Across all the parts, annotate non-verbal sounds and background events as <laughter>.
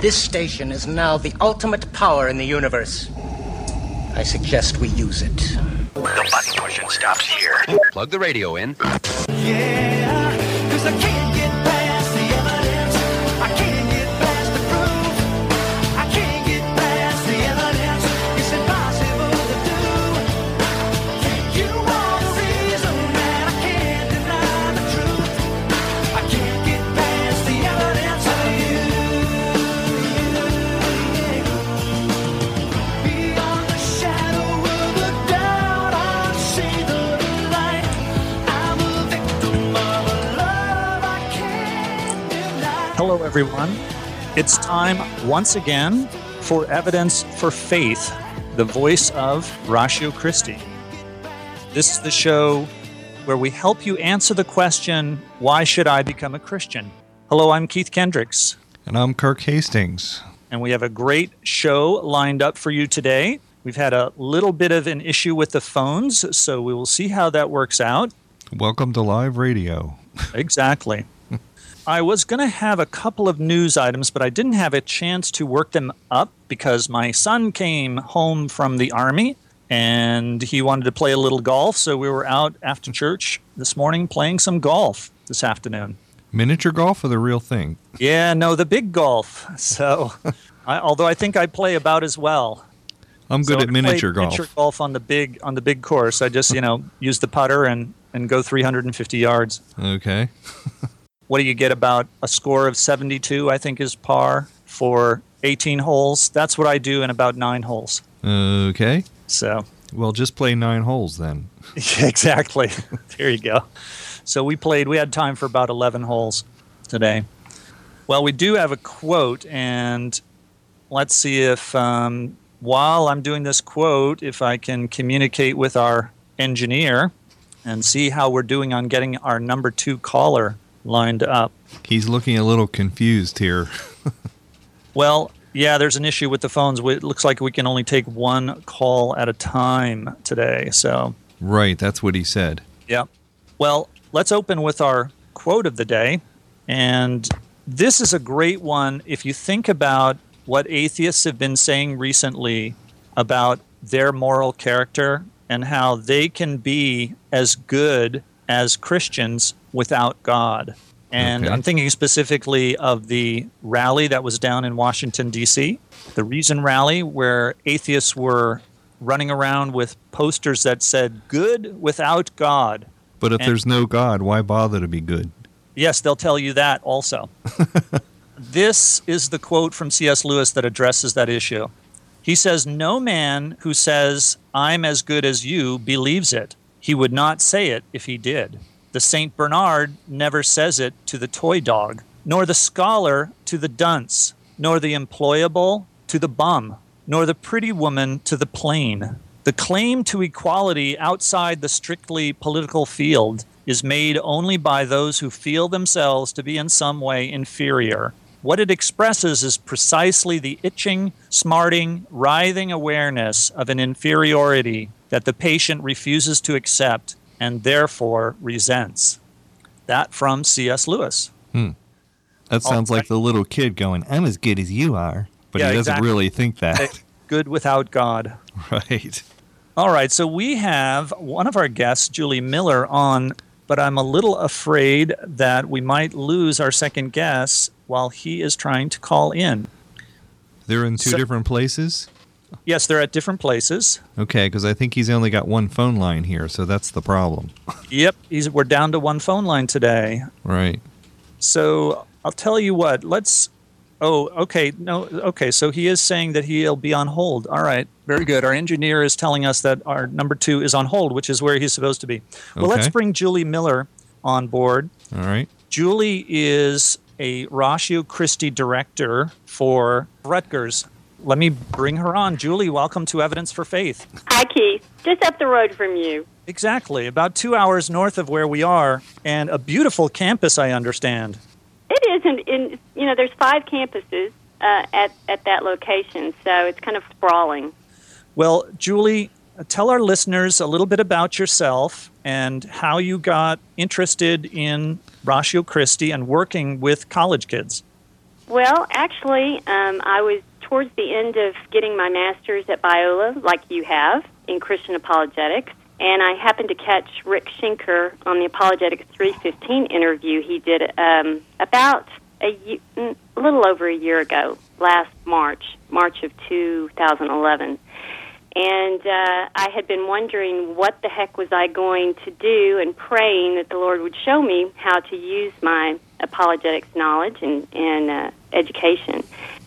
This station is now the ultimate power in the universe. I suggest we use it. The button pushing stops here. Plug the radio in. Yeah, everyone. It's time once again for Evidence for Faith, the voice of Ratio Christi. This is the show where we help you answer the question, Why should I become a Christian? Hello, I'm Keith Kendricks, And I'm Kirk Hastings. and we have a great show lined up for you today. We've had a little bit of an issue with the phones, so we will see how that works out. Welcome to live radio. <laughs> Exactly. I was going to have a couple of news items, but I didn't have a chance to work them up because my son came home from the army and he wanted to play a little golf. So we were out after church this morning playing some golf this afternoon. Miniature golf or the real thing? Yeah, no, the big golf. So, I, although I think I play about as well. I'm So good at I play miniature golf. Miniature golf on the big on the big course. I just you know use the putter and and go 350 yards. Okay. <laughs> what do you get about a score of 72 i think is par for 18 holes? That's what i do in about nine holes. Okay. so. Well, just play nine holes then. <laughs> <laughs> exactly. There you go. So we played we had time for about 11 holes today. Well we do have a quote and let's see if um, while i'm doing this quote if i can communicate with our engineer and see how we're doing on getting our number two caller lined up He's looking a little confused here. <laughs> Well, yeah, there's an issue with the phones. It looks like we can only take one call at a time today. So, right, that's what he said. yeah. Well, let's open with our quote of the day. And this is a great one if you think about what atheists have been saying recently about their moral character and how they can be as good as Christians without God. And Okay. I'm thinking specifically of the rally that was down in Washington, D.C., the Reason Rally, where atheists were running around with posters that said, Good without God. But if And- there's no God, why bother to be good? Yes, they'll tell you that also. <laughs> this is the quote from C.S. Lewis that addresses that issue. He says, No man who says, I'm as good as you, believes it. He would not say it if he did. The St. Bernard never says it to the toy dog, nor the scholar to the dunce, nor the employable to the bum, nor the pretty woman to the plain. The claim to equality outside the strictly political field is made only by those who feel themselves to be in some way inferior. What it expresses is precisely the itching, smarting, writhing awareness of an inferiority that the patient refuses to accept and therefore resents. That from C.S. Lewis. Hmm. That sounds like the little kid going, I'm as good as you are. But Yeah, he doesn't exactly. really think that. Good without God. <laughs> right. All right, so we have one of our guests, Julie Miller, on, but I'm a little afraid that we might lose our second guest while he is trying to call in. They're in two So- different places? Yes, they're at different places. Okay, because I think he's only got one phone line here, so that's the problem. Yep, he's, we're down to one phone line today. Right. So I'll tell you what, let's. Oh, okay. No, okay. So he is saying that he'll be on hold. All right. Very good. Our engineer is telling us that our number two is on hold, which is where he's supposed to be. Well, let's bring Julie Miller on board. All right. Julie is a Ratio Christi director for Rutgers. Let me bring her on. Julie, welcome to Evidence for Faith. Hi, Keith. Just up the road from you. Exactly, about two hours north of where we are, and a beautiful campus, I understand. It is, and in, you know, there's five campuses uh, at at that location, so it's kind of sprawling. Well, Julie, tell our listeners a little bit about yourself and how you got interested in Ratio Christi and working with college kids. Well, actually, um, I was towards the end of getting my master's at Biola, like you have, in Christian apologetics. And I happened to catch Rick Schenker on the Apologetics 315 interview he did um, about a, a little over a year ago, last March, March of 2011. And uh, I had been wondering what the heck was I going to do and praying that the Lord would show me how to use my apologetics knowledge and, and uh, education.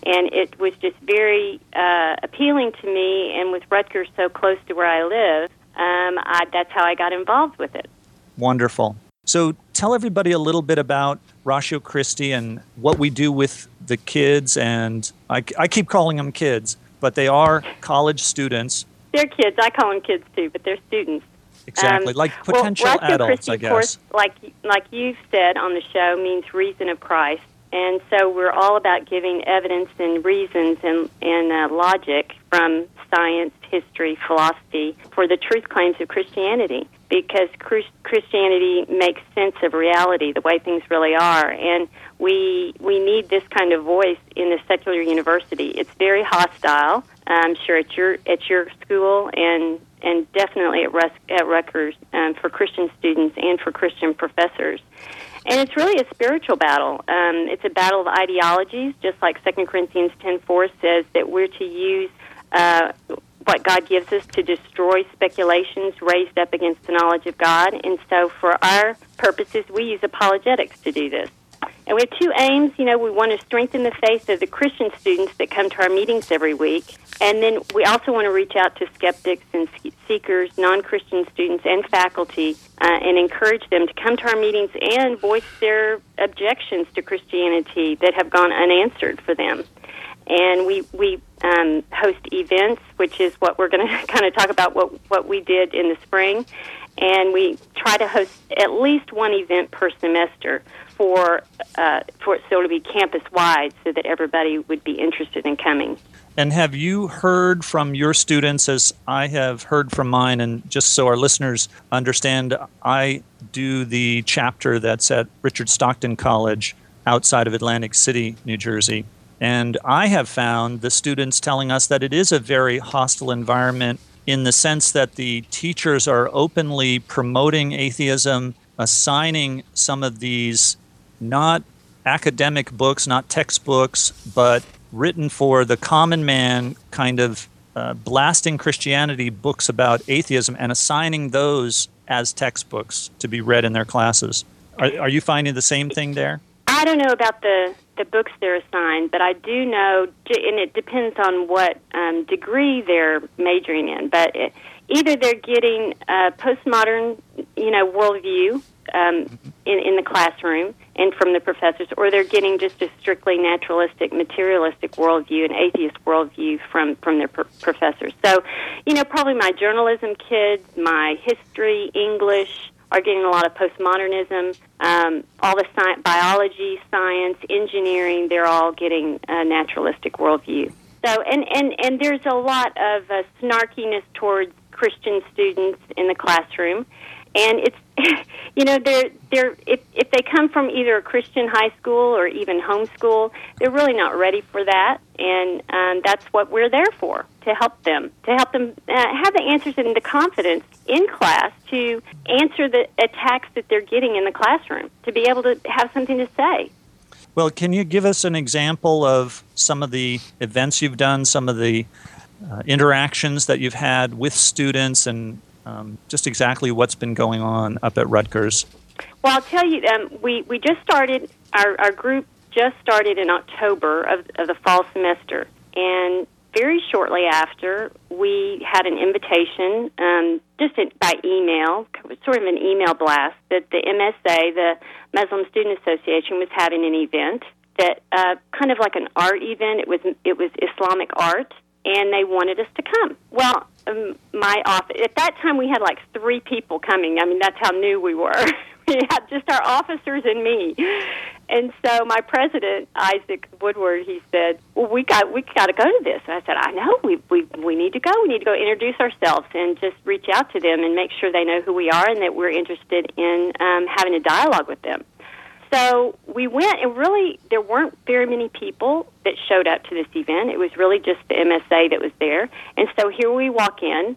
And it was just very uh, appealing to me, and with Rutgers so close to where I live, um, I, that's how I got involved with it. Wonderful. So tell everybody a little bit about Ratio Christi and what we do with the kids. And I, I keep calling them kids, but they are college students. They're kids. I call them kids too, but they're students. Exactly, Um, like well, potential Ratio adults, Christi, I Of course, like like you've said on the show, means reason of Christ, and so we're all about giving evidence and reasons and and uh, logic from science, history, philosophy for the truth claims of Christianity, because Chris- Christianity makes sense of reality, the way things really are, and we we need this kind of voice in the secular university. It's very hostile. I'm sure at your at your school and and definitely at, Rus- at Rutgers um, for Christian students and for Christian professors. And it's really a spiritual battle. Um, it's a battle of ideologies, just like 2 Corinthians 10.4 says that we're to use uh, what God gives us to destroy speculations raised up against the knowledge of God. And so for our purposes, we use apologetics to do this. And we have two aims. You know, we want to strengthen the faith of the Christian students that come to our meetings every week. And then we also want to reach out to skeptics and seekers, non Christian students, and faculty uh, and encourage them to come to our meetings and voice their objections to Christianity that have gone unanswered for them. And we, we um, host events, which is what we're going <laughs> to kind of talk about what, what we did in the spring. And we try to host at least one event per semester for, uh, for so to be campus wide so that everybody would be interested in coming. And have you heard from your students, as I have heard from mine? And just so our listeners understand, I do the chapter that's at Richard Stockton College outside of Atlantic City, New Jersey. And I have found the students telling us that it is a very hostile environment in the sense that the teachers are openly promoting atheism, assigning some of these not academic books, not textbooks, but written for the common man, kind of uh, blasting Christianity books about atheism and assigning those as textbooks to be read in their classes. Are, are you finding the same thing there? I don't know about the the books they're assigned, but I do know, and it depends on what um, degree they're majoring in. But it, either they're getting a postmodern, you know, worldview um, in in the classroom and from the professors, or they're getting just a strictly naturalistic, materialistic worldview, an atheist worldview from from their pr- professors. So, you know, probably my journalism kids, my history, English are getting a lot of postmodernism. Um, all the sci- biology, science, engineering, they're all getting a naturalistic worldview. So, and, and, and there's a lot of uh, snarkiness towards Christian students in the classroom. And it's, <laughs> you know, they're, they're, if, if they come from either a Christian high school or even homeschool, they're really not ready for that. And um, that's what we're there for, to help them, to help them uh, have the answers and the confidence in class to answer the attacks that they're getting in the classroom, to be able to have something to say. Well, can you give us an example of some of the events you've done, some of the uh, interactions that you've had with students, and um, just exactly what's been going on up at Rutgers? Well, I'll tell you, um, we, we just started, our, our group just started in October of, of the fall semester. And very shortly after, we had an invitation, um, just in, by email, sort of an email blast, that the MSA, the Muslim Student Association, was having an event that uh, kind of like an art event. It was it was Islamic art, and they wanted us to come. Well, um, my office at that time we had like three people coming. I mean, that's how new we were. <laughs> we had just our officers and me. And so my president, Isaac Woodward, he said, "Well, we got we got to go to this." And I said, "I know. We we we need to go. We need to go introduce ourselves and just reach out to them and make sure they know who we are and that we're interested in um, having a dialogue with them." So we went, and really, there weren't very many people that showed up to this event. It was really just the MSA that was there. And so here we walk in,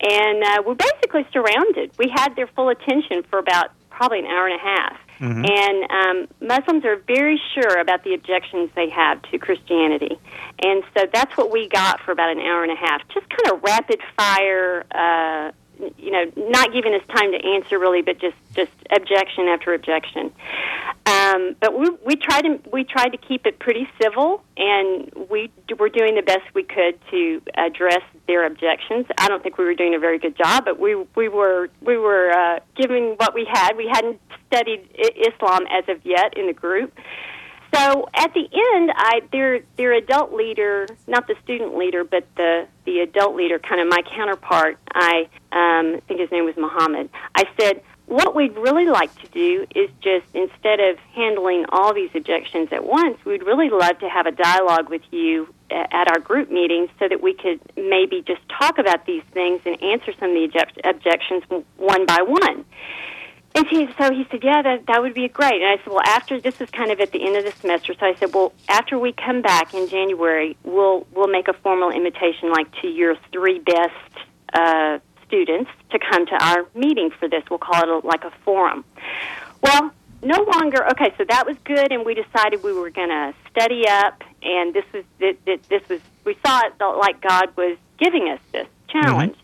and uh, we're basically surrounded. We had their full attention for about probably an hour and a half. And um, Muslims are very sure about the objections they have to Christianity. And so that's what we got for about an hour and a half. Just kind of rapid fire, uh, you know, not giving us time to answer really, but just, just objection after objection. Um, but we, we tried to we tried to keep it pretty civil, and we were doing the best we could to address their objections. I don't think we were doing a very good job, but we we were we were uh, giving what we had. We hadn't studied Islam as of yet in the group. So at the end, I their their adult leader, not the student leader, but the the adult leader, kind of my counterpart. I um, think his name was Muhammad. I said, what we'd really like to do is just instead of handling all these objections at once, we'd really love to have a dialogue with you at our group meetings so that we could maybe just talk about these things and answer some of the object- objections one by one. And he, so he said, yeah, that, that would be great. And I said, well, after, this is kind of at the end of the semester, so I said, well, after we come back in January, we'll, we'll make a formal invitation, like, to your three best uh, students to come to our meeting for this. We'll call it a, like a forum. Well, no longer, okay, so that was good, and we decided we were going to study up, and this was, this, this was, we saw it felt like God was giving us this challenge.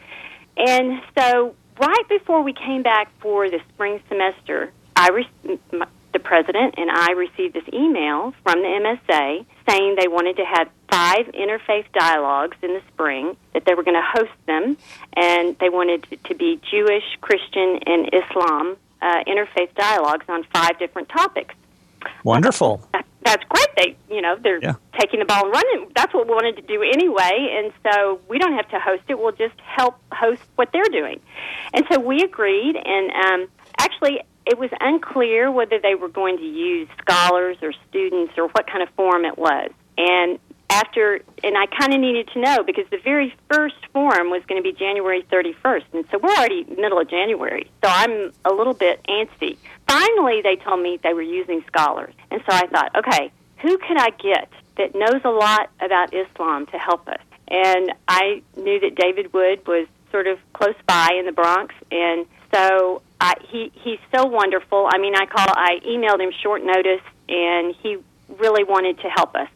And so, right before we came back for the spring semester, I re- the president and I received this email from the MSA saying they wanted to have five interfaith dialogues in the spring, that they were going to host them, and they wanted to, to be Jewish, Christian, and Islam uh, interfaith dialogues on five different topics Wonderful. that- that's great. They, you know, they're Yeah. taking the ball and running. That's what we wanted to do anyway, and so we don't have to host it. We'll just help host what they're doing. And so we agreed, and um, actually, it was unclear whether they were going to use scholars or students or what kind of form it was. And after, and I kind of needed to know because the very first forum was going to be January 31st, and so we're already middle of January, so I'm a little bit antsy. Finally, they told me they were using scholars, and so I thought, okay, who can I get that knows a lot about Islam to help us? And I knew that David Wood was sort of close by in the Bronx, and so I, he he's so wonderful. I mean, I call I emailed him short notice, and he really wanted to help us.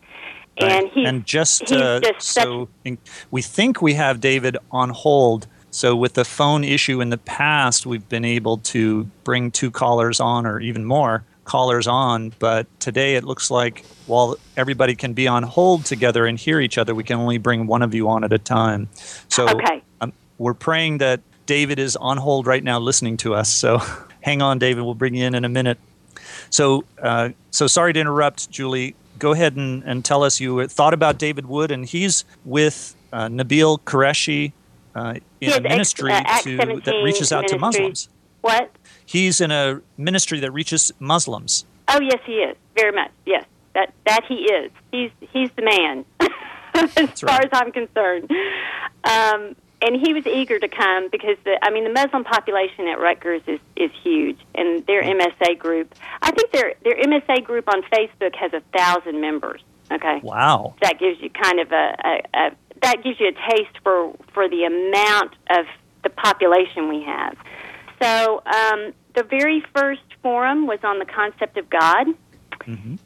And he and just, he's uh, just so in, we think we have David on hold. So with the phone issue in the past, we've been able to bring two callers on, or even more callers on. But today, it looks like while everybody can be on hold together and hear each other, we can only bring one of you on at a time. So Okay. um, we're praying that David is on hold right now, listening to us. So <laughs> hang on, David. We'll bring you in in a minute. So, uh, so sorry to interrupt, Julie. Go ahead and, and tell us you thought about David Wood, and he's with uh, Nabil Qureshi uh, in a ministry uh, to, that reaches out to. Muslims. what? He's in a ministry that reaches Muslims. Oh yes, he is very much. Yes, that that he is. He's he's the man, <laughs> as far right. as I'm concerned. Um, and he was eager to come because the I mean the Muslim population at Rutgers is is huge, and their MSA group. I think their their MSA group on Facebook has a thousand members. Okay, Wow. that gives you kind of a, a, a that gives you a taste for for the amount of the population we have. So um, the very first forum was on the concept of God,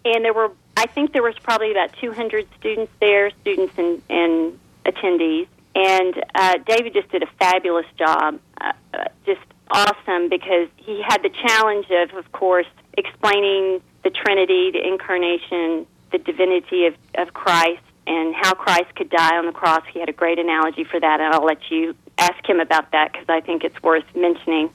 and there were I think there was probably about 200 students there, students and, and attendees. And uh, David just did a fabulous job, uh, uh, just awesome because he had the challenge of, of course, explaining the Trinity, the incarnation, the divinity of, of Christ, and how Christ could die on the cross. He had a great analogy for that, and I'll let you ask him about that because I think it's worth mentioning.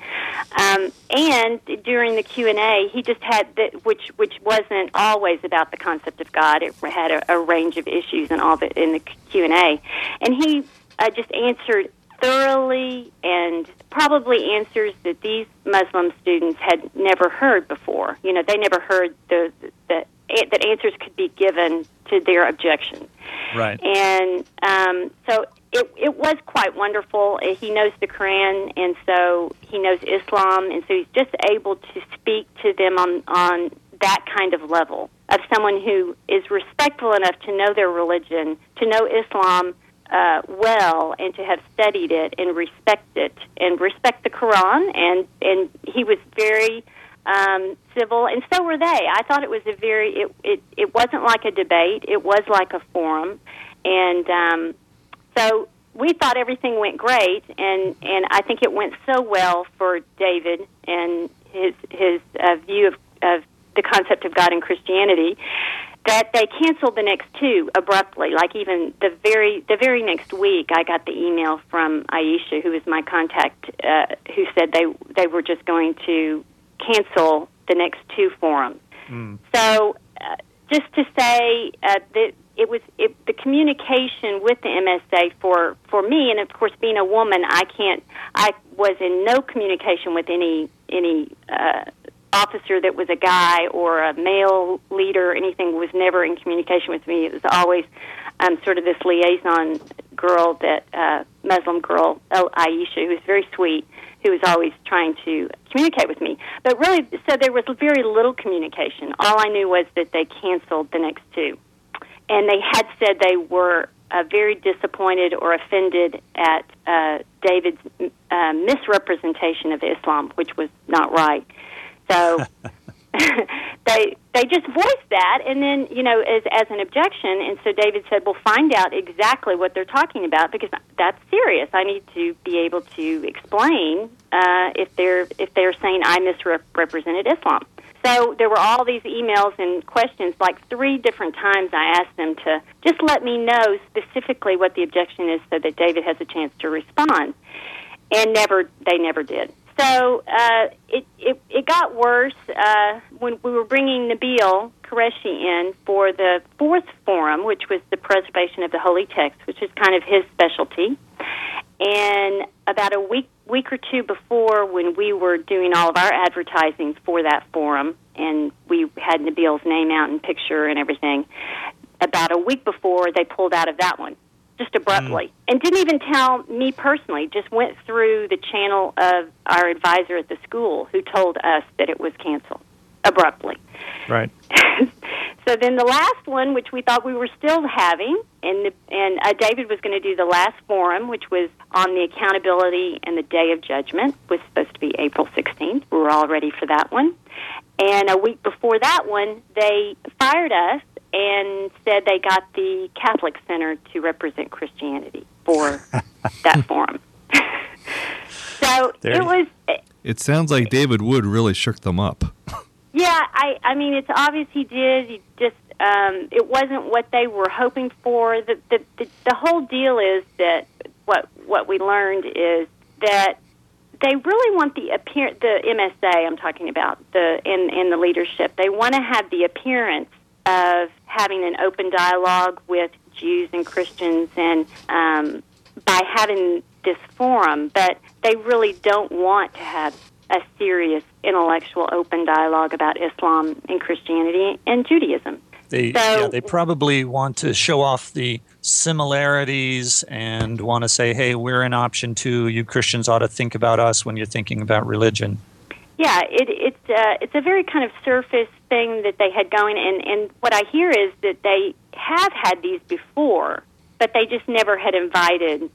Um, and during the Q and A, he just had the, which which wasn't always about the concept of God. It had a, a range of issues and all the in the Q and A, and he uh, just answered thoroughly and probably answers that these Muslim students had never heard before. You know, they never heard the, the that answers could be given to their objections. Right. And um, so it, it was quite wonderful. Uh, He knows the Quran, and so he knows Islam, and so he's just able to speak to them on, on that kind of level of someone who is respectful enough to know their religion, to know Islam uh, well, and to have studied it and respect it and respect the Quran. And and he was very um, civil, and so were they. I thought it was a very it it, it wasn't like a debate; it was like a forum, and um, so we thought everything went great, and and I think it went so well for David and his his uh, view of of the concept of God and Christianity that they canceled the next two abruptly. Like even the very the very next week, I got the email from Aisha, who was my contact, uh, who said they they were just going to cancel the next two forums. So, uh, just to say uh, that it was it, the communication with the MSA for for me, and of course, being a woman, I can't. I was in no communication with any any uh, officer that was a guy or a male leader. or Anything was never in communication with me. It was always um, sort of this liaison girl that uh, Muslim girl El- Aisha, who was very sweet, who was always trying to communicate with me. But really, so there was very little communication. All I knew was that they canceled the next two, and they had said they were uh, very disappointed or offended at uh, David's uh, misrepresentation of Islam, which was not right. So <laughs> they they just voiced that, and then you know as as an objection. And so David said, "Well, find out exactly what they're talking about because that's serious. I need to be able to explain uh, if they're if they're saying I misrepresented Islam." So there were all these emails and questions. Like three different times, I asked them to just let me know specifically what the objection is, so that David has a chance to respond. And never, they never did. So uh, it, it it got worse uh, when we were bringing Nabil Qureshi in for the fourth forum, which was the preservation of the holy text, which is kind of his specialty. And about a week week or two before, when we were doing all of our advertising for that forum, and we had Nabil's name out and picture and everything, about a week before, they pulled out of that one just abruptly. And didn't even tell me personally just went through the channel of our advisor at the school who told us that it was canceled abruptly. Right. <laughs> so then the last one which we thought we were still having and the, and uh, David was going to do the last forum which was on the accountability and the day of judgment was supposed to be April 16th we were all ready for that one. And a week before that one they fired us and said they got the Catholic Center to represent Christianity for <laughs> that forum. <laughs> so There it was, It sounds like David Wood really shook them up. <laughs> yeah. I, I mean, it's obvious he did. He just, um, it wasn't what they were hoping for. The, the the the whole deal is that what what we learned is that they really want the appear the MSA I'm talking about the in in the leadership. They want to have the appearance of having an open dialogue with Jews and Christians, and um, by having this forum, but they really don't want to have a serious intellectual open dialogue about Islam and Christianity and Judaism. They So- yeah, they probably want to show off the similarities and want to say, "Hey, we're an option too. You Christians ought to think about us when you're thinking about religion." Yeah, it, it's uh, it's a very kind of surface thing that they had going, and and what I hear is that they have had these before, but they just never had invited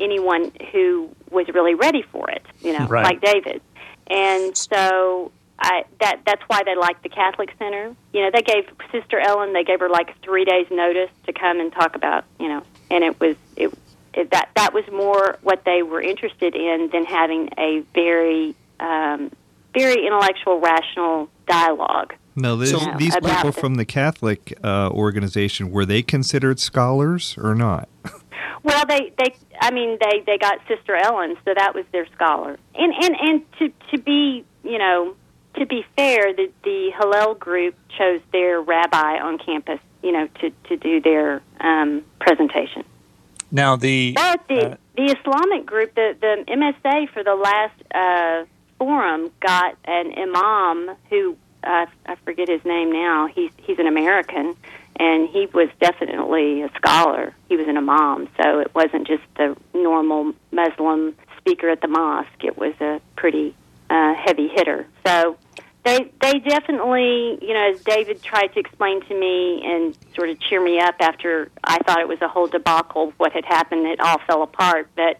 anyone who was really ready for it. You know, Right. like David, and so. I, that that's why they like the Catholic Center. You know, they gave Sister Ellen they gave her like three days notice to come and talk about you know, and it was it, it that that was more what they were interested in than having a very um, very intellectual, rational dialogue. No, this, So- these people the- from the Catholic uh, organization were they considered scholars or not? <laughs> Well, they, they, I mean, they, they got Sister Ellen, so that was their scholar. And and and to to be, you know, to be fair, the the Hillel group chose their rabbi on campus, you know, to to do their um, presentation. Now the But the uh, the Islamic group, the the MSA for the last uh, forum got an imam who uh, I forget his name now. He's he's an American, and he was definitely a scholar. He was an imam, so it wasn't just the normal Muslim speaker at the mosque. It was a pretty uh, heavy hitter. So they they definitely, you know, as David tried to explain to me and sort of cheer me up after I thought it was a whole debacle what had happened, it all fell apart. But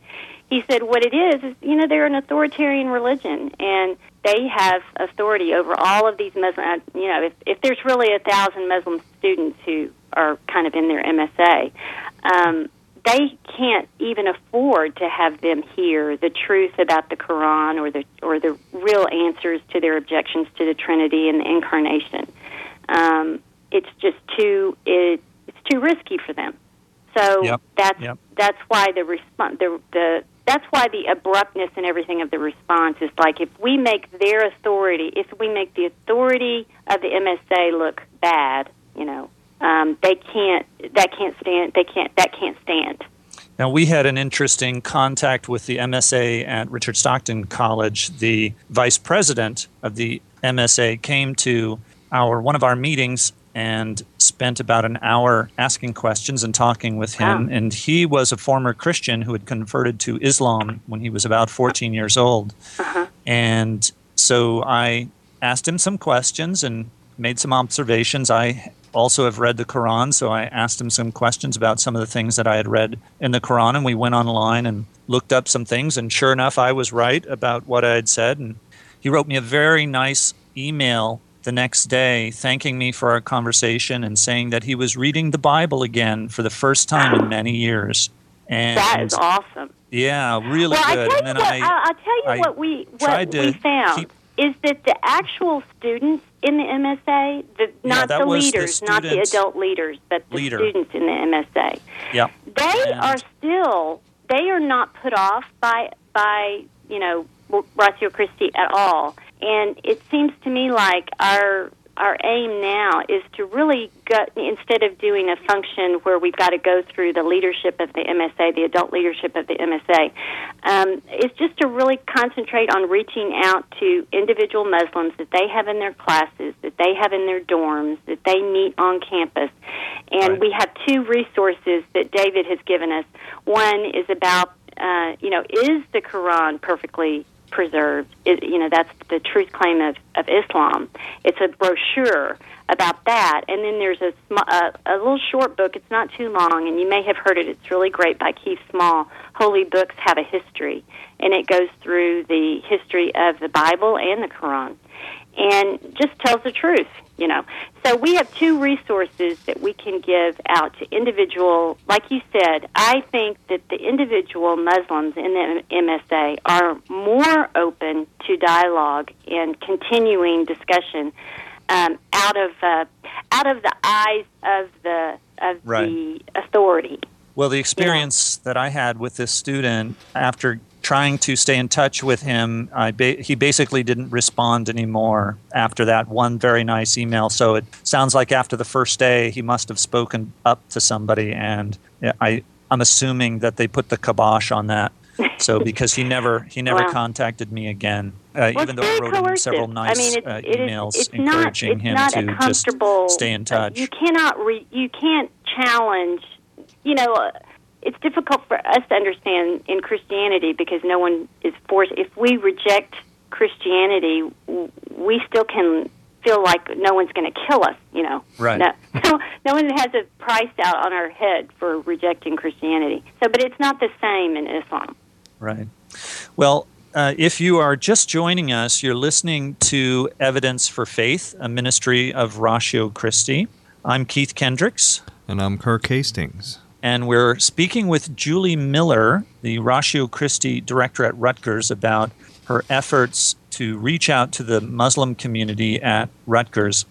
he said what it is is, you know, they're an authoritarian religion and they have authority over all of these Muslim. You know, if if there's really a thousand Muslim students who are kind of in their MSA. Um, they can't even afford to have them hear the truth about the Quran or the or the real answers to their objections to the Trinity and the Incarnation. Um, it's just too it, it's too risky for them. So Yep. that's Yep. that's why the response the the that's why the abruptness and everything of the response is like if we make their authority if we make the authority of the MSA look bad, you know, um, they can't that can't stand they can't that can't stand. Now, we had an interesting contact with the MSA at Richard Stockton College. The vice president of the MSA came to our one of our meetings and spent about an hour asking questions and talking with him. Wow. And he was a former Christian who had converted to Islam when he was about 14 years old. Uh-huh. And so I asked him some questions and made some observations. I also have read the Quran, so I asked him some questions about some of the things that I had read in the Quran, and we went online and looked up some things. And sure enough, I was right about what I had said. And he wrote me a very nice email the next day thanking me for our conversation and saying that he was reading the Bible again for the first time in many years. And That is awesome. yeah, really well, good. I tell and you then what, I, I, will tell you I what we what we found keep- is that the actual students in the MSA, the, not that the was the leaders, not the adult leaders, but the Leader. students in the MSA, yeah, they And- are still they are not put off by by you know Ratio Christi at all, and it seems to me like our our aim now is to really go instead of doing a function where we've got to go through the leadership of the MSA, the adult leadership of the MSA, um, is just to really concentrate on reaching out to individual Muslims that they have in their classes, that they have in their dorms, that they meet on campus. And Right. we have two resources that David has given us. One is about, uh, you know, is the Quran perfectly preserved? Is, you know, that's the truth claim of, of Islam. It's a brochure about that. And then there's a, sm- a, a little short book. It's not too long, and you may have heard it. It's really great by Keith Small. Holy books have a history, and it goes through the history of the Bible and the Quran and just tells the truth, you know. So we have two resources that we can give out to individual, like you said, I think that the individual Muslims in the MSA are more open to dialogue and continuing discussion um, out of uh, out of the eyes of the of Right. the authority. Well, the experience that I had with this student after trying to stay in touch with him, I ba- he basically didn't respond anymore after that one very nice email. So it sounds like after the first day, he must have spoken up to somebody, and I I'm assuming that they put the kibosh on that. So <laughs> because he never he never Wow. contacted me again, uh, Well, even though I wrote him several nice I mean, uh, it is- emails it's encouraging not, him to just stay in uh, touch. You cannot re, you can't challenge. You know, uh, it's difficult for us to understand in Christianity because no one is forced. If we reject Christianity, we still can feel like no one's going to kill us. You know, Right. No, <laughs> no, no one has a price out on our head for rejecting Christianity. So, but it's not the same in Islam. Right. Well, uh, if you are just joining us, you're listening to Evidence for Faith, a ministry of Ratio Christi. I'm Keith Kendricks, And I'm Kirk Hastings. And we're speaking with Julie Miller, the Ratio Christi director at Rutgers, about her efforts to reach out to the Muslim community at Rutgers.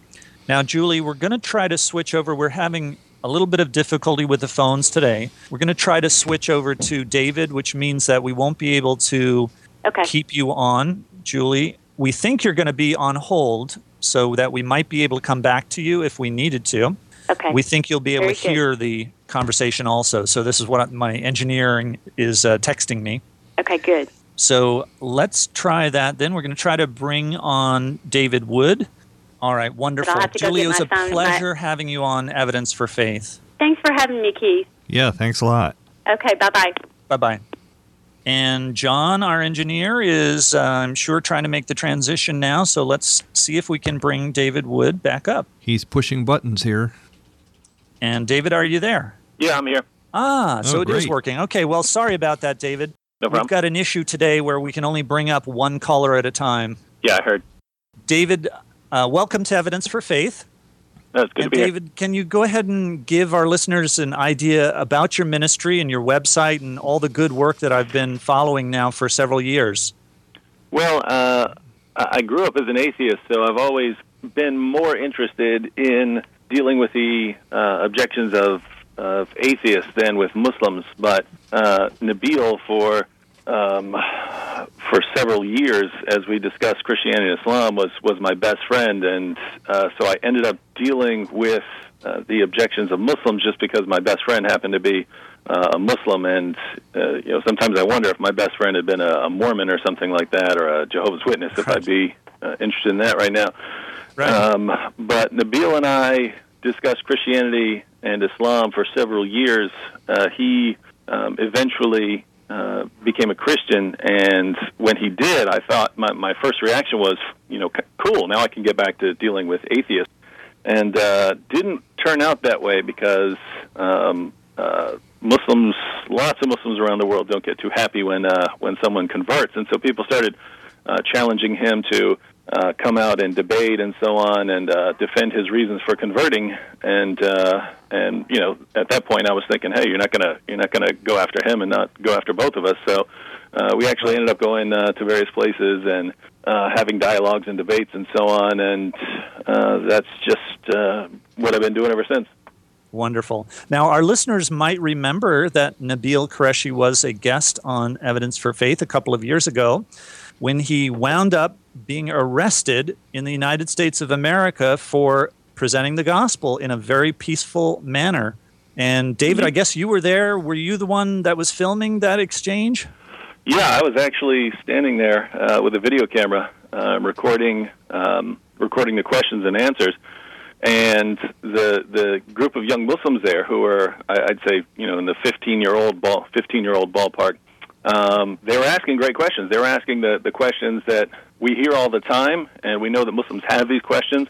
Now, Julie, we're going to try to switch over. We're having a little bit of difficulty with the phones today. We're going to try to switch over to David, which means that we won't be able to Okay. keep you on, Julie. We think you're going to be on hold so that we might be able to come back to you if we needed to. Okay. We think you'll be able Very to good. hear the conversation also. So, this is what my engineering is uh, texting me. okay. Good. So, let's try that. Then we're going to try to bring on David Wood. All right, wonderful. have to Julie, it was a phone, my- pleasure having you on Evidence for Faith. Thanks for having me, Keith. Yeah, thanks a lot. Okay. Bye bye. Bye bye. And John, our engineer, is, uh, I'm sure, trying to make the transition now. So let's see if we can bring David Wood back up. He's pushing buttons here. And David, are you there? Yeah, I'm here. Ah, so Oh, it is working. Okay, well, sorry about that, David. No problem. We've got an issue today where we can only bring up one caller at a time. Yeah, I heard. David, uh, welcome to Evidence for Faith. That's good and to be David, can you go ahead and give our listeners an idea about your ministry and your website and all the good work that I've been following now for several years? Well, uh, I I grew up as an atheist, so I've always been more interested in dealing with the uh, objections of, of atheists than with Muslims. But uh, Nabil, for um, for several years, as we discussed Christianity and Islam, was was my best friend, and uh, so I ended up dealing with uh, the objections of Muslims just because my best friend happened to be uh, a Muslim, and uh, you know sometimes I wonder if my best friend had been a, a Mormon or something like that, or a Jehovah's Witness, if I'd be uh, interested in that right now. Right. Um, but Nabil and I discussed Christianity and Islam for several years. Uh, he um, eventually uh, became a Christian, and when he did, I thought my, my first reaction was, you know, cool. Now I can get back to dealing with atheists, and uh, didn't turn out that way because um, uh, Muslims, lots of Muslims around the world, don't get too happy when uh, when someone converts, and so people started uh, challenging him to uh, come out and debate and so on, and uh, defend his reasons for converting. And uh, and you know, at that point, I was thinking, hey, you're not gonna you're not gonna go after him and not go after both of us. So uh, we actually ended up going uh, to various places and uh, having dialogues and debates and so on. And uh, that's just uh, what I've been doing ever since. Wonderful. Now, our listeners might remember that Nabil Qureshi was a guest on Evidence for Faith a couple of years ago when he wound up being arrested in the United States of America for presenting the gospel in a very peaceful manner. And David, I guess you were there. Were you the one that was filming that exchange? Yeah, I was actually standing there uh, with a video camera, uh, recording um, recording the questions and answers. And the the group of young Muslims there, who are I'd say you know in the 15 year old ball 15 year old ballpark, um, they were asking great questions. They were asking the the questions that we hear all the time, and we know that Muslims have these questions.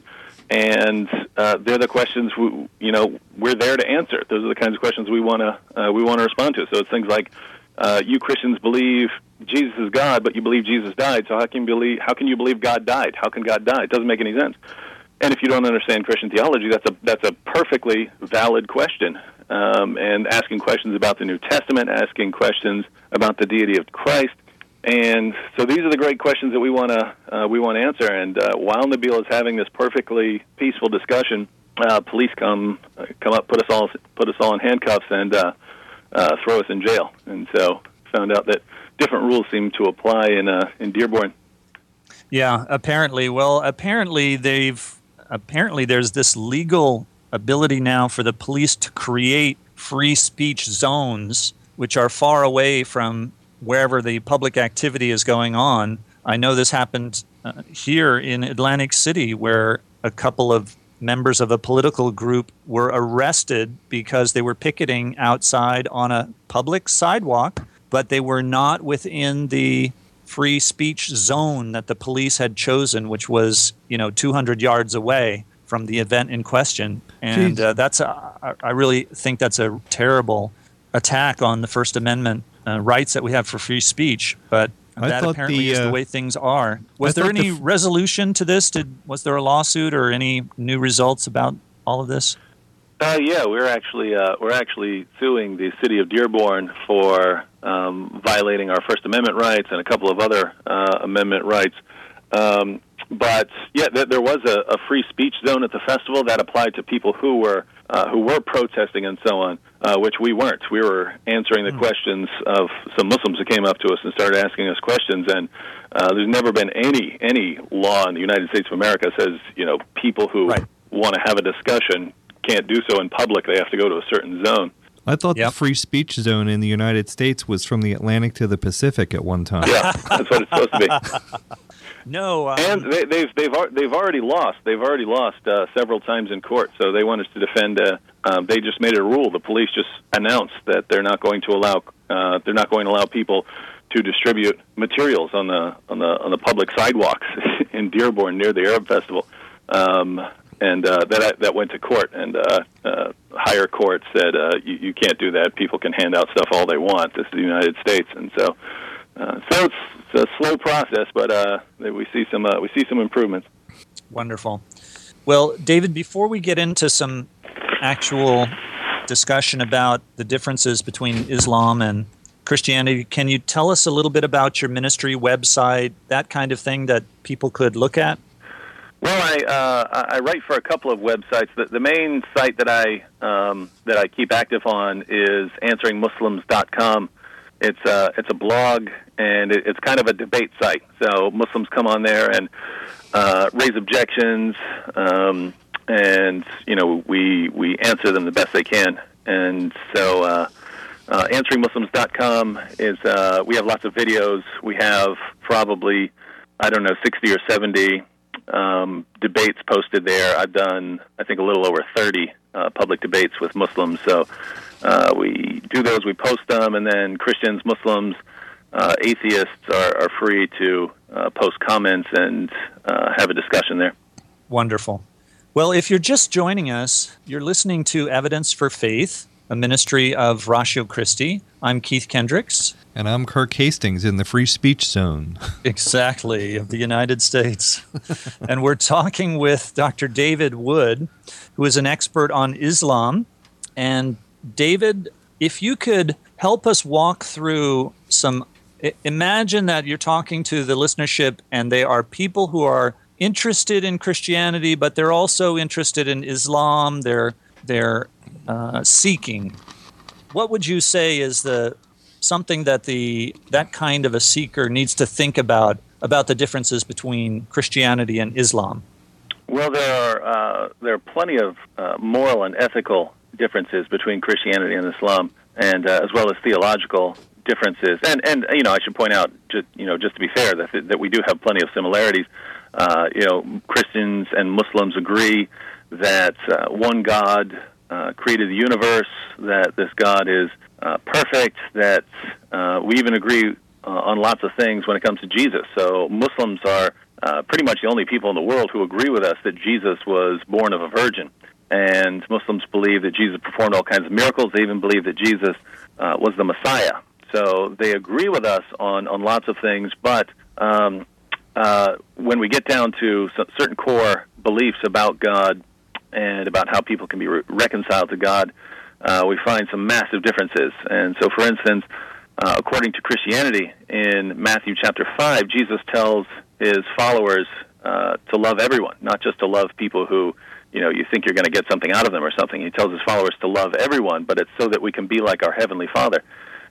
And uh, they're the questions we, you know we're there to answer. Those are the kinds of questions we want to uh, we want to respond to. So it's things like, uh, you Christians believe Jesus is God, but you believe Jesus died. So how can you believe how can you believe God died? How can God die? It doesn't make any sense. And if you don't understand Christian theology, that's a that's a perfectly valid question. Um, and asking questions about the New Testament, asking questions about the deity of Christ, and so these are the great questions that we want to uh, we want to answer. And uh, while Nabil is having this perfectly peaceful discussion, uh, police come uh, come up, put us all put us all in handcuffs, and uh, uh, throw us in jail. And so found out that different rules seem to apply in in Dearborn. Yeah, apparently. Well, apparently they've apparently there's this legal ability now for the police to create free speech zones which are far away from wherever the public activity is going on. I know this happened uh, here in Atlantic City where a couple of members of a political group were arrested because they were picketing outside on a public sidewalk, but they were not within the free speech zone that the police had chosen, which was you know 200 yards away from the event in question. And uh, that's a, I I really think that's a terrible attack on the First Amendment uh, rights that we have for free speech. But I that apparently the, is the uh, way things are. Was I there thought the any f- resolution to this? Did was there a lawsuit or any new results about all of this? Uh, yeah, we're actually uh, we're actually suing the city of Dearborn for um, violating our First Amendment rights and a couple of other uh, amendment rights. Um, but yeah, th- there was a, a free speech zone at the festival that applied to people who were uh, who were protesting and so on, uh, which we weren't. We were answering the questions of some Muslims who came up to us and started asking us questions. And uh, there's never been any any law in the United States of America says you know people who Right. want to have a discussion can't do so in public. They have to go to a certain zone. I thought Yep. the free speech zone in the United States was from the Atlantic to the Pacific at one time. Yeah, that's what it's supposed to be. <laughs> No. Um, And they, they've they've they've already lost. They've already lost uh, several times in court. So they want us to defend. Uh, um, they just made it a rule. The police just announced that they're not going to allow uh, they're not going to allow people to distribute materials on the on the on the public sidewalks <laughs> in Dearborn near the Arab Festival. Um, and uh, that that went to court, and uh, uh, higher court said uh, you, you can't do that. People can hand out stuff all they want. This is the United States, and so uh, so it's, it's a slow process, but uh, we see some uh, we see some improvements. Wonderful. Well, David, before we get into some actual discussion about the differences between Islam and Christianity, can you tell us a little bit about your ministry website, that kind of thing that people could look at? Well, I uh, I write for a couple of websites. The, the main site that I um, that I keep active on is answeringmuslims.com. It's uh, it's a blog and it, it's kind of a debate site. So Muslims come on there and uh, raise objections, um, and you know we we answer them the best they can. And so uh, uh, answeringmuslims.com is uh, we have lots of videos. We have probably I don't know sixty or seventy um, debates posted there. I've done, I think, a little over 30 uh, public debates with Muslims. So uh, we do those, we post them, and then Christians, Muslims, uh, atheists are, are free to uh, post comments and uh, have a discussion there. Wonderful. Well, if you're just joining us, you're listening to Evidence for Faith, a ministry of Ratio Christi. I'm Keith Kendricks. And I'm Kirk Hastings in the free speech zone. <laughs> Exactly, of the United States. <laughs> and we're talking with Dr. David Wood, who is an expert on Islam. And David, if you could help us walk through some, i- imagine that you're talking to the listenership and they are people who are interested in Christianity, but they're also interested in Islam. They're, they're uh, seeking. What would you say is the something that the that kind of a seeker needs to think about about the differences between Christianity and Islam? Well, there are uh, there are plenty of uh, moral and ethical differences between Christianity and Islam, and uh, as well as theological differences. And and you know, I should point out, just you know, just to be fair, that that we do have plenty of similarities. Uh, you know, Christians and Muslims agree that uh, one God uh, created the universe, that this God is uh, perfect, that uh, we even agree uh, on lots of things when it comes to Jesus. So Muslims are uh, pretty much the only people in the world who agree with us that Jesus was born of a virgin. And Muslims believe that Jesus performed all kinds of miracles. They even believe that Jesus uh, was the Messiah. So they agree with us on, on lots of things, but um, uh, when we get down to certain core beliefs about God and about how people can be re- reconciled to God, uh, we find some massive differences. And so, for instance, uh, according to Christianity, in Matthew chapter 5, Jesus tells his followers uh, to love everyone, not just to love people who, you know, you think you're going to get something out of them or something. He tells his followers to love everyone, but it's so that we can be like our Heavenly Father.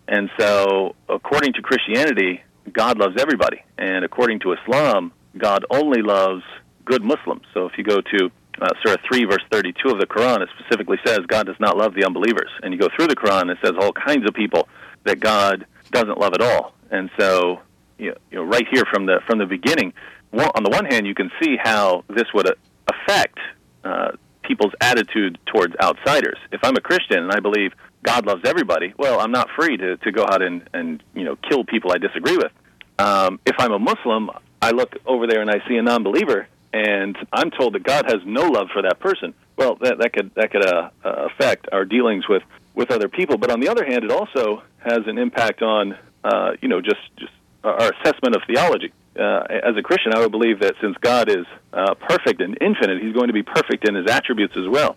And so, according to Christianity, God loves everybody. And according to Islam, God only loves good Muslims. So if you go to uh, Surah 3, verse 32 of the Quran, it specifically says God does not love the unbelievers. And you go through the Quran, it says all kinds of people that God doesn't love at all. And so, you know, right here from the from the beginning, on the one hand, you can see how this would uh, affect uh, people's attitude towards outsiders. If I'm a Christian and I believe God loves everybody, well, I'm not free to, to go out and, and you know kill people I disagree with. Um, if I'm a Muslim, I look over there and I see a non-believer, and I'm told that God has no love for that person. Well, that that could that could uh, uh, affect our dealings with, with other people. But on the other hand, it also has an impact on uh, you know just just our assessment of theology. Uh, as a Christian, I would believe that since God is uh, perfect and infinite, He's going to be perfect in His attributes as well.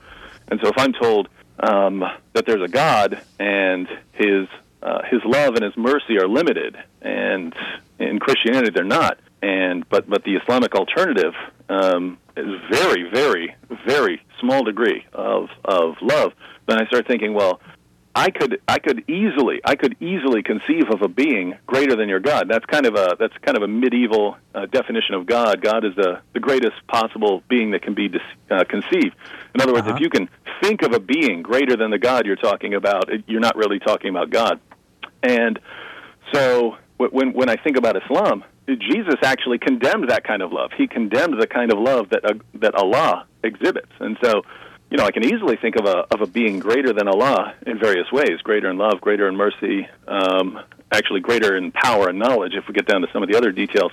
And so, if I'm told um, that there's a God and His uh, His love and His mercy are limited, and in Christianity they're not, and but but the Islamic alternative um, is very, very, very small degree of of love. Then I start thinking, well, I could I could easily I could easily conceive of a being greater than your God. That's kind of a that's kind of a medieval uh, definition of God. God is the the greatest possible being that can be dis, uh, conceived. In other words, Uh-huh. if you can think of a being greater than the God you're talking about, you're not really talking about God. And so when when I think about Islam, Jesus actually condemned that kind of love. He condemned the kind of love that uh, that Allah exhibits. And so, you know, I can easily think of a of a being greater than Allah in various ways, greater in love, greater in mercy, um, actually greater in power and knowledge if we get down to some of the other details.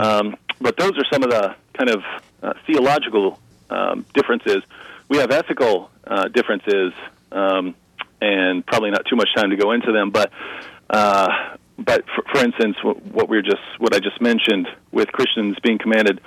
Um, but those are some of the kind of uh, theological um, differences. We have ethical uh, differences, um, and probably not too much time to go into them. But uh, but for, for instance, wh- what we are just what I just mentioned with Christians being commanded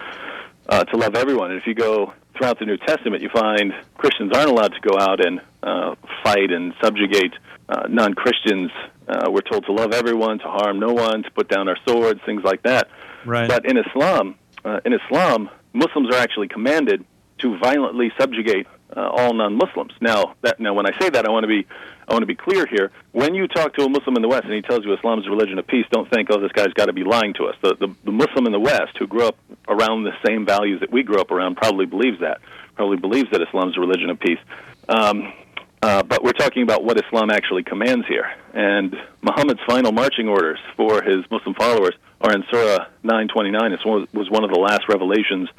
uh, to love everyone. And if you go throughout the New Testament, you find Christians aren't allowed to go out and uh, fight and subjugate uh, non-Christians. Uh, we're told to love everyone, to harm no one, to put down our swords, things like that. Right. But in Islam, uh, in Islam, Muslims are actually commanded to violently subjugate uh, all non-Muslims. Now, that now when I say that, I want to be I want to be clear here. When you talk to a Muslim in the West and he tells you Islam is a religion of peace, don't think, oh, this guy's got to be lying to us. The, the the Muslim in the West who grew up around the same values that we grew up around probably believes that. Probably believes that Islam is a religion of peace. Um, uh, but we're talking about what Islam actually commands here. And Muhammad's final marching orders for his Muslim followers are in Surah 929. It was one of the last revelations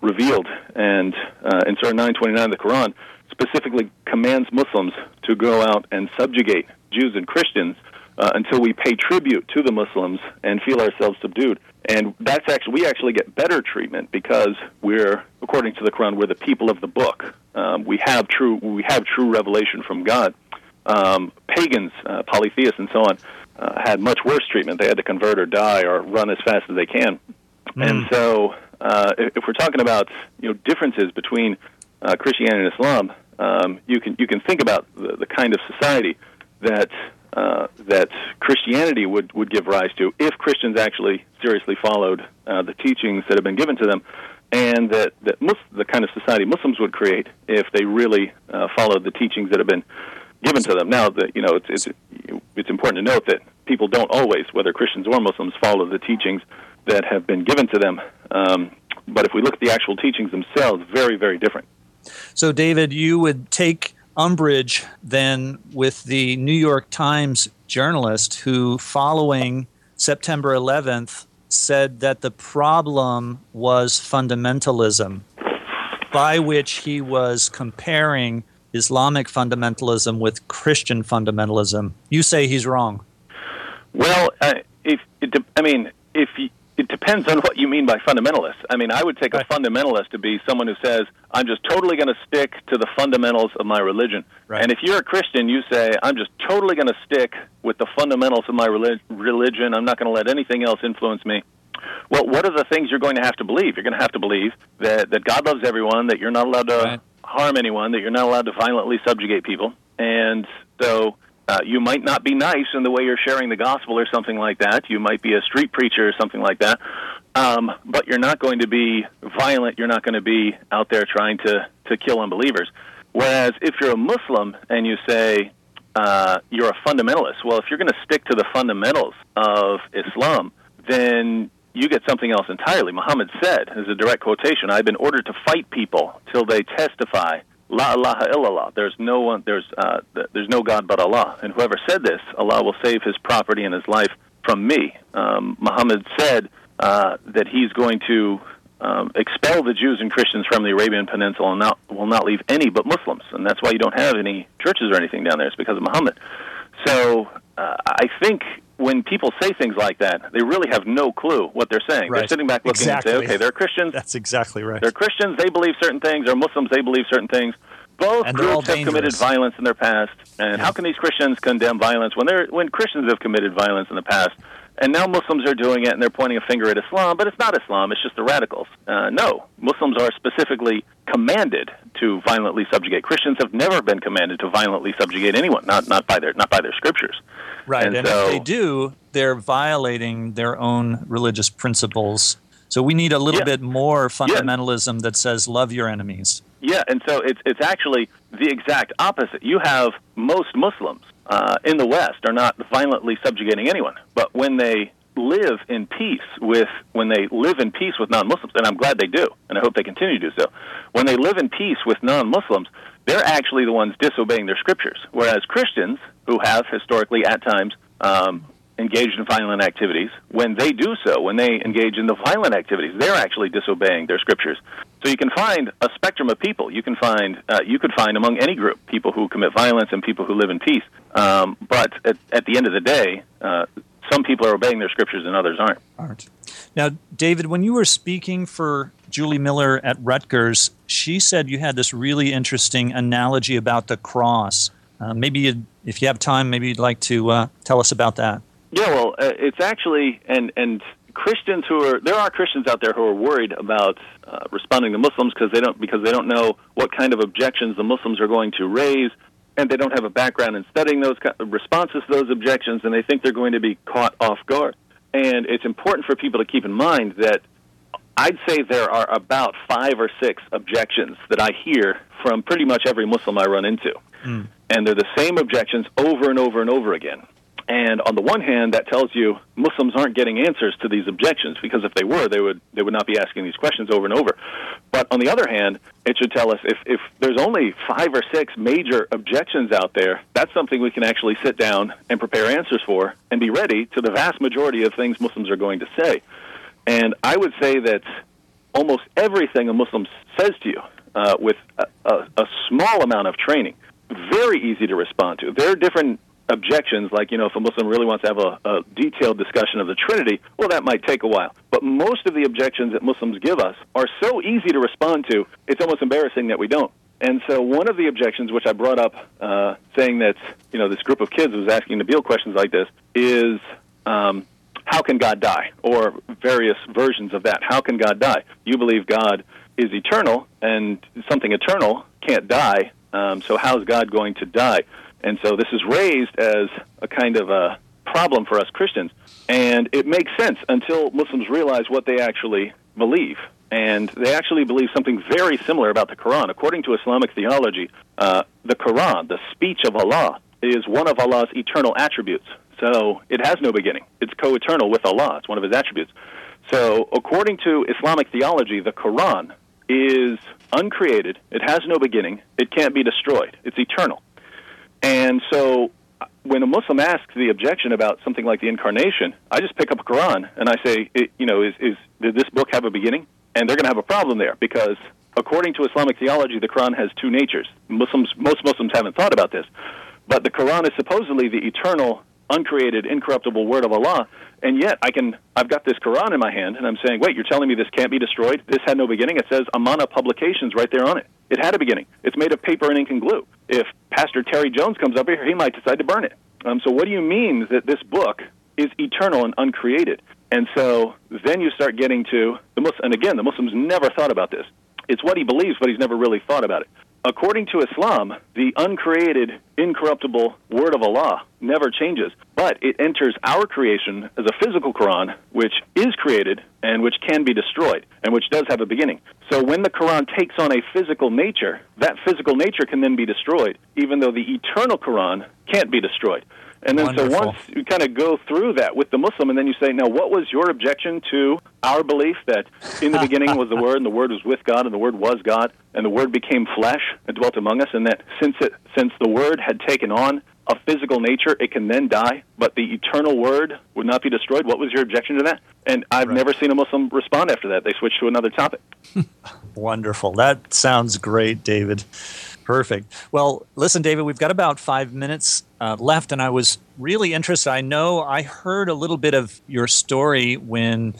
revealed. And uh, in Surah 929 of the Quran, specifically commands Muslims to go out and subjugate Jews and Christians uh, until we pay tribute to the Muslims and feel ourselves subdued. And that's actually we actually get better treatment because we're, according to the Quran, we're the people of the book. Um, we have true we have true revelation from God. Um, pagans, uh, polytheists, and so on uh, had much worse treatment. They had to convert or die or run as fast as they can. And so, uh, if, if we're talking about you know differences between uh, Christianity and Islam, um, you can you can think about the, the kind of society that uh, that Christianity would, would give rise to if Christians actually seriously followed uh, the teachings that have been given to them, and that that Mus- the kind of society Muslims would create if they really uh, followed the teachings that have been given to them. Now, that you know, it's it's it's important to note that people don't always, whether Christians or Muslims, follow the teachings that have been given to them. Um, but if we look at the actual teachings themselves, very very different. So, David, you would take umbrage then with the New York Times journalist who, following September 11th, said that the problem was fundamentalism, by which he was comparing Islamic fundamentalism with Christian fundamentalism. You say he's wrong. Well, uh, if I mean, if it depends on <laughs> what you mean by fundamentalist. I mean, I would take a Right. fundamentalist to be someone who says, "I'm just totally going to stick to the fundamentals of my religion." Right. And if you're a Christian, you say, "I'm just totally going to stick with the fundamentals of my relig- religion. I'm not going to let anything else influence me." Well, what are the things you're going to have to believe? You're going to have to believe that that God loves everyone, that you're not allowed to Right. harm anyone, that you're not allowed to violently subjugate people, and so uh, you might not be nice in the way you're sharing the gospel or something like that. You might be a street preacher or something like that, um, but you're not going to be violent. You're not going to be out there trying to to kill unbelievers. Whereas if you're a Muslim and you say uh, you're a fundamentalist, well, if you're going to stick to the fundamentals of Islam, then you get something else entirely. Muhammad said, as a direct quotation, "I've been ordered to fight people till they testify." La ilaha illallah. There's no one. There's uh, th- there's no God but Allah. And whoever said this, Allah will save his property and his life from me. Um, Muhammad said uh, that he's going to um, expel the Jews and Christians from the Arabian Peninsula and not, will not leave any but Muslims. And that's why you don't have any churches or anything down there. It's because of Muhammad. So uh, I think when people say things like that, they really have no clue what they're saying. They're sitting back looking and Exactly. say, okay, they're Christians. That's exactly right. They're Christians, they believe certain things. They're Muslims, they believe certain things. Both And groups have committed violence in their past. And how can these Christians condemn violence when they're when Christians have committed violence in the past? And now Muslims are doing it and they're pointing a finger at Islam, but it's not Islam, it's just the radicals. Uh, no, Muslims are specifically commanded to violently subjugate. Christians have never been commanded to violently subjugate anyone, not not by their not by their scriptures. Right. And And, so- if they do, they're violating their own religious principles. So we need a little Yeah. bit more fundamentalism that says love your enemies. Yeah, and so it's it's actually the exact opposite. You have most Muslims uh, in the West are not violently subjugating anyone, but when they live in peace with when they live in peace with non-Muslims, and I'm glad they do, and I hope they continue to do so. When they live in peace with non-Muslims, they're actually the ones disobeying their scriptures, whereas Christians, who have historically at times um, engaged in violent activities, when they do so, when they engage in the violent activities, they're actually disobeying their scriptures. So you can find a spectrum of people. You can find uh, you could find among any group people who commit violence and people who live in peace. Um, but at, at the end of the day, uh, some people are obeying their scriptures and others aren't. Aren't. Now, David, when you were speaking for Julie Miller at Rutgers, she said you had this really interesting analogy about the cross. Uh, maybe if you have time, maybe you'd like to uh, tell us about that. Yeah, well, uh, it's actually and and Christians who are there are Christians out there who are worried about uh, responding to Muslims because they don't because they don't know what kind of objections the Muslims are going to raise, and they don't have a background in studying those responses to those objections, and they think they're going to be caught off guard. And it's important for people to keep in mind that I'd say there are about five or six objections that I hear from pretty much every Muslim I run into. And they're the same objections over and over and over again. And on the one hand, that tells you Muslims aren't getting answers to these objections because if they were, they would they would not be asking these questions over and over. But on the other hand, it should tell us if if there's only five or six major objections out there, that's something we can actually sit down and prepare answers for and be ready to the vast majority of things Muslims are going to say. And I would say that almost everything a Muslim says to you, uh, with a, a, a small amount of training, very easy to respond to. There are different objections, like, you know, if a Muslim really wants to have a, a detailed discussion of the Trinity, well, that might take a while. But most of the objections that Muslims give us are so easy to respond to, it's almost embarrassing that we don't. And so one of the objections, which I brought up, uh, saying that, you know, this group of kids was asking Nabil questions like this, is um, how can God die? Or various versions of that. How can God die? You believe God is eternal, and something eternal can't die. Um, so how's God going to die? And so this is raised as a kind of a problem for us Christians. And it makes sense until Muslims realize what they actually believe. And they actually believe something very similar about the Quran. According to Islamic theology, uh, the Quran, the speech of Allah, is one of Allah's eternal attributes. So it has no beginning. It's co eternal with Allah. It's one of his attributes. So, according to Islamic theology, the Quran is uncreated, it has no beginning, it can't be destroyed, it's eternal. And so, when a Muslim asks the objection about something like the incarnation, I just pick up a Quran and I say, it, you know, is, is did this book have a beginning? And they're going to have a problem there because, according to Islamic theology, the Quran has two natures. Muslims, most Muslims haven't thought about this, but the Quran is supposedly the eternal, uncreated, incorruptible word of Allah. And yet, I can, I've got this Quran in my hand, and I'm saying, wait, you're telling me this can't be destroyed? This had no beginning. It says Amana Publications right there on it. It had a beginning. It's made of paper and ink and glue. If Pastor Terry Jones comes up here, he might decide to burn it. Um, so, what do you mean that this book is eternal and uncreated? And so then you start getting to the Muslim, and again, the Muslims never thought about this. It's what he believes, but he's never really thought about it. According to Islam, the uncreated, incorruptible word of Allah never changes, but it enters our creation as a physical Quran, which is created and which can be destroyed, and which does have a beginning. So when the Quran takes on a physical nature, that physical nature can then be destroyed, even though the eternal Quran can't be destroyed. And then Wonderful. so once you kind of go through that with the Muslim, and then you say, now what was your objection to our belief that in the beginning was the Word, and the Word was with God, and the Word was God, and the Word became flesh and dwelt among us, and that since it since the Word had taken on a physical nature, it can then die, but the eternal Word would not be destroyed. What was your objection to that? And I've never seen a Muslim respond after that. They switched to another topic. <laughs> Wonderful. That sounds great, David. Perfect. Well, listen, David, we've got about five minutes uh, left, and I was really interested. I know I heard a little bit of your story when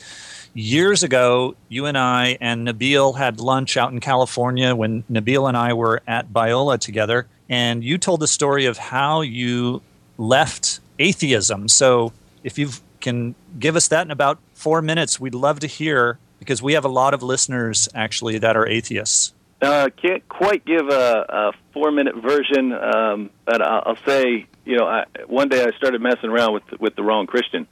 years ago you and I and Nabil had lunch out in California when Nabil and I were at Biola together, and you told the story of how you left atheism. So, if you can give us that in about four minutes, we'd love to hear because we have a lot of listeners actually that are atheists. Uh, can't quite give a, a four-minute version, um, but I'll, I'll say, you know, I, one day I started messing around with with the wrong Christian,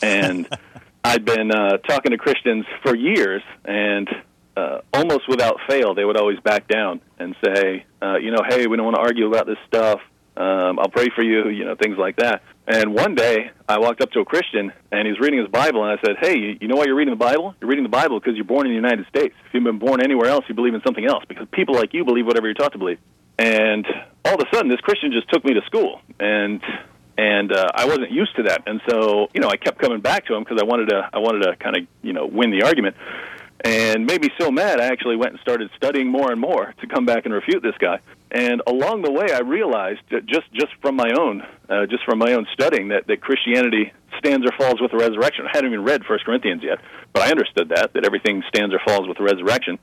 and <laughs> I'd been uh, talking to Christians for years, and uh, almost without fail, they would always back down and say, uh, you know, hey, we don't want to argue about this stuff. Um, I'll pray for you, you know, things like that. And one day, I walked up to a Christian, and he was reading his Bible, and I said, "Hey, you, you know why you're reading the Bible? You're reading the Bible because you're born in the United States. If you've been born anywhere else, you believe in something else. Because people like you believe whatever you're taught to believe." And all of a sudden, this Christian just took me to school, and and uh, I wasn't used to that. And so, you know, I kept coming back to him because I wanted to, I wanted to kind of, you know, win the argument. and made me so mad. I actually went and started studying more and more to come back and refute this guy. And along the way, I realized just just from my own uh, just from my own studying that that Christianity stands or falls with the resurrection. I hadn't even read First Corinthians yet, but I understood that that everything stands or falls with the resurrection.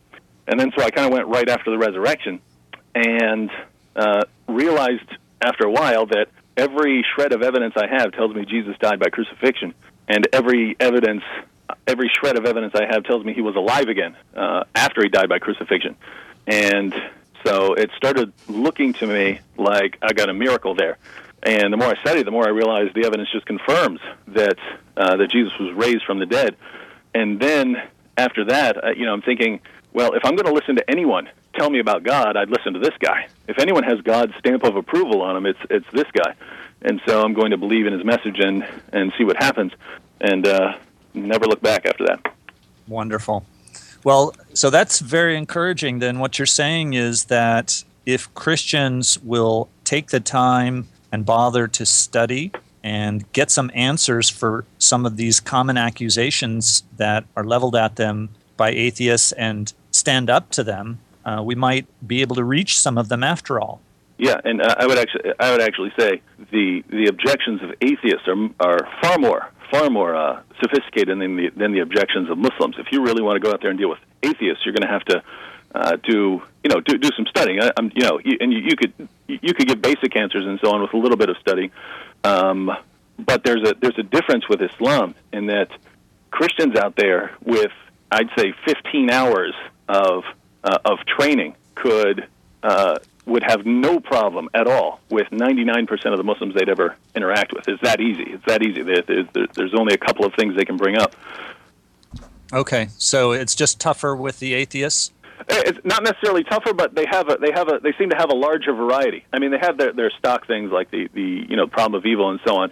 And then so I kind of went right after the resurrection, and uh, realized after a while that every shred of evidence I have tells me Jesus died by crucifixion, and every evidence, every shred of evidence I have tells me he was alive again uh, after he died by crucifixion, and so it started looking to me like I got a miracle there. And the more I studied, the more I realized the evidence just confirms that uh, that Jesus was raised from the dead. And then after that, uh, you know, I'm thinking, well, if I'm going to listen to anyone tell me about God, I'd listen to this guy. If anyone has God's stamp of approval on him, it's it's this guy. And so I'm going to believe in his message and and see what happens, and uh, never look back after that. Wonderful. Well, so that's very encouraging. Then what you're saying is that if Christians will take the time and bother to study and get some answers for some of these common accusations that are leveled at them by atheists and stand up to them, uh, we might be able to reach some of them after all. Yeah, and uh, I would actually, I would actually say the the objections of atheists are are far more far more uh, sophisticated than the than the objections of Muslims. If you really want to go out there and deal with atheists, you're going to have to uh, do you know do do some studying. I, I'm, you know, and you, you could you could give basic answers and so on with a little bit of study. Um, but there's a there's a difference with Islam in that Christians out there with I'd say 15 hours of uh, of training could uh, would have no problem at all with 99% of the Muslims they'd ever interact with. It's that easy. It's that easy. There- there- There's only a couple of things they can bring up. Okay, so it's just tougher with the atheists. Eh, It's not necessarily tougher, but they have a they have a they seem to have a larger variety. I mean, they have their their stock things like the the you know problem of evil and so on.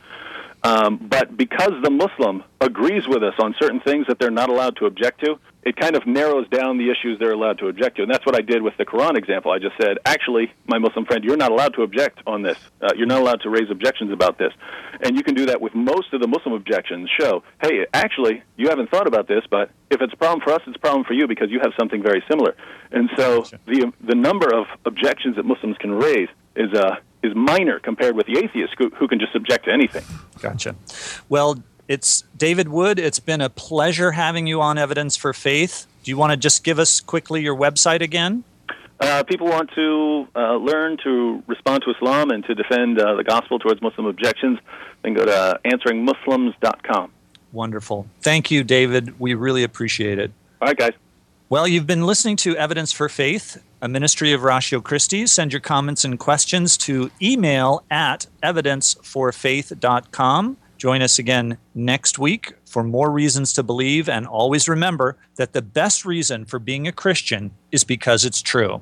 Um, but because the Muslim agrees with us on certain things that they're not allowed to object to, it kind of narrows down the issues they're allowed to object to. And that's what I did with the Quran example. I just said, actually, my Muslim friend, you're not allowed to object on this. Uh, you're not allowed to raise objections about this. And you can do that with most of the Muslim objections. Show, hey, actually, you haven't thought about this, but if it's a problem for us, it's a problem for you because you have something very similar. And so the the number of objections that Muslims can raise is uh, is minor compared with the atheists who, who can just object to anything. Gotcha. Well, it's David Wood. It's been a pleasure having you on Evidence for Faith. Do you want to just give us quickly your website again? Uh, people want to uh, learn to respond to Islam and to defend uh, the gospel towards Muslim objections, then go to answeringmuslims.com. Wonderful. Thank you, David. We really appreciate it. All right, guys. Well, you've been listening to Evidence for Faith, a ministry of Ratio Christi. Send your comments and questions to email at evidenceforfaith.com. Join us again next week for more reasons to believe, and always remember that the best reason for being a Christian is because it's true.